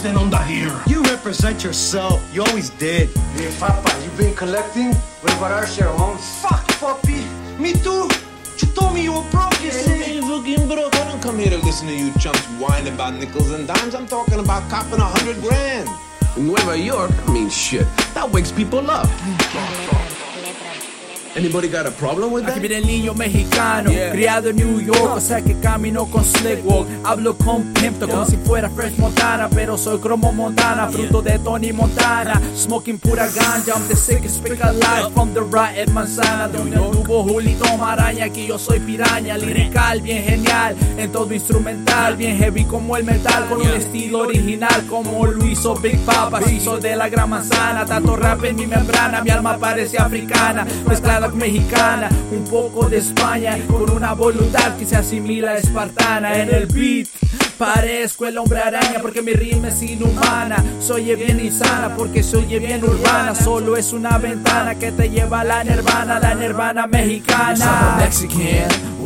something on the here. You represent yourself. You always did. Hey, Papa, you been collecting? What about our share, Holmes? Fuck, puppy. Me too. You told me you were broke, you see. Hey, fucking broke. I don't come here to listen to you chumps whine about nickels and dimes. I'm talking about copping a hundred grand. In Nueva York, I mean, shit, that wakes people up. Anybody got a problem with Aquí that? viene el niño mexicano, Yeah. criado en New York, o sea que camino con slick walk. Hablo con Pimpto como si fuera Fresh Montana, pero soy Cromo Montana, fruto de Tony Montana. Smoking pura ganja, I'm the sickest pick alive from the right manzana. Donde hubo Julito Maraña, aquí yo soy piraña, lirical, bien genial, en todo instrumental, bien heavy como el metal, con un estilo original como lo hizo Big Papa, hizo de la gran manzana, tanto rap en mi membrana, mi alma parece africana, mezclada mexicana, un poco de España, con una voluntad que se asimila a espartana en el beat. Parezco el hombre araña porque mi rima es inhumana. Soy bien insana porque soy bien urbana. Solo es una ventana que te lleva a la nirvana, la nirvana mexicana.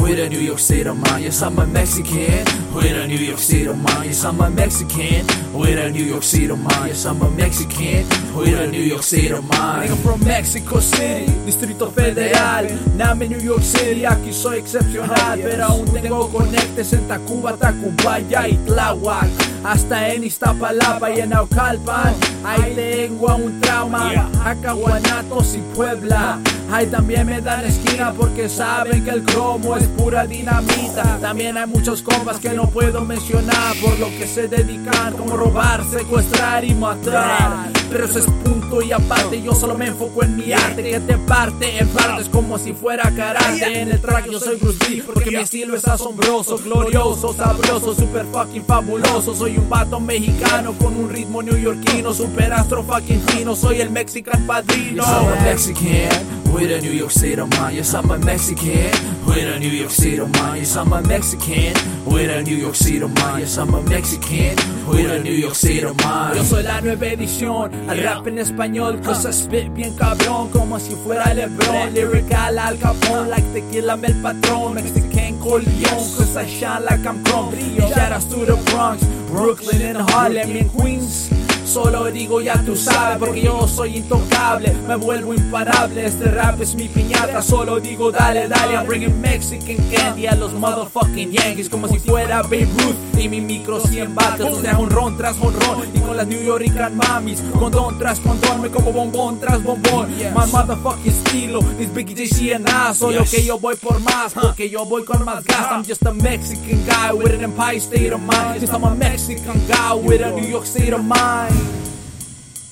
I'm a with a New York of mind. Yes, I'm a Mexican with a New York of mind. Yes, I'm a Mexican with a New York of mind. Yes, I'm a Mexican with a New York of mind. Vengo from Mexico City, Distrito Federal. Name New York City, aquí soy excepcional. Pero aún tengo conectes en Tacuba, Tacubaya y Tláhuac. Hasta en Iztapalapa y en Aucalpan. Ahí tengo un trauma. Oaxaca, Guanatos y Puebla. Ahí también me dan esquina porque saben que el cromo es pura dinamita. También hay muchos compas que no puedo mencionar por lo que se dedican como robar, secuestrar y matar. Pero eso es punto y aparte, yo solo me enfoco en mi arte que te parte en partes como si fuera karate. En el track yo soy Bruce Lee porque mi estilo es asombroso, glorioso, sabroso, super fucking fabuloso. Soy un vato mexicano con un ritmo neoyorquino, super astro fucking fino. Soy el Mexican padrino. With a New York of mind. Yes, I'm a Mexican with a New York of mind. Yes, I'm a Mexican with a New York of mind. Yes, I'm a Mexican with a New York of mind. Yo soy la nueva edición al rap en español, cosas spit bien cabrón, como si fuera Lebron. Lyrical al capón, like tequila el patrón. Mexican Corleone, cause I shine like I'm chrome. Shout outs to the Bronx, Brooklyn and Harlem and Queens. Solo digo ya tú sabes porque yo soy intocable Me vuelvo imparable, este rap es mi piñata Solo digo dale, dale, I'm bringing Mexican candy A los motherfucking Yankees como si fuera Babe Ruth Y mi micro 100 bates, o sea, honrón tras honrón Y con las New Yorican mamis, condón tras condón Me como bombón tras bombón My motherfucking estilo, es Biggie JC and I Solo que yo voy por más, porque yo voy con más gas I'm just a Mexican guy with an empire state of mind Yes, I'm a Mexican guy with a New York state of mind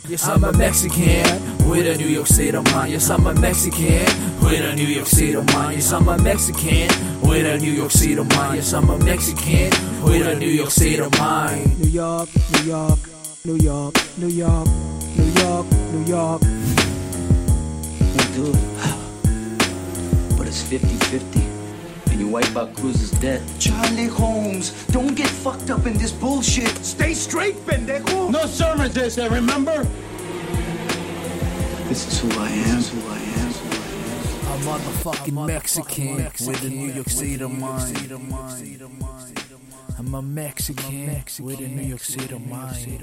Yes, I'm a Mexican with a New York State of mind. Yes, I'm a Mexican with a New York State of mind. Yes, I'm a Mexican with a New York State of mind. Yes, I'm a Mexican with a New York State of mind. New York, New York, New York, New York, New York, New York. Hey, dude. But it's 50 50. And you wipe out Cruz's debt. Charlie Holmes, don't get fucked up in this bullshit. Stay straight, pendejo. No sermons, they say, remember? This is who I am. This is who I am. I'm a motherfucking Mexican with a New York State of mind. I'm a Mexican with a New York State of mind.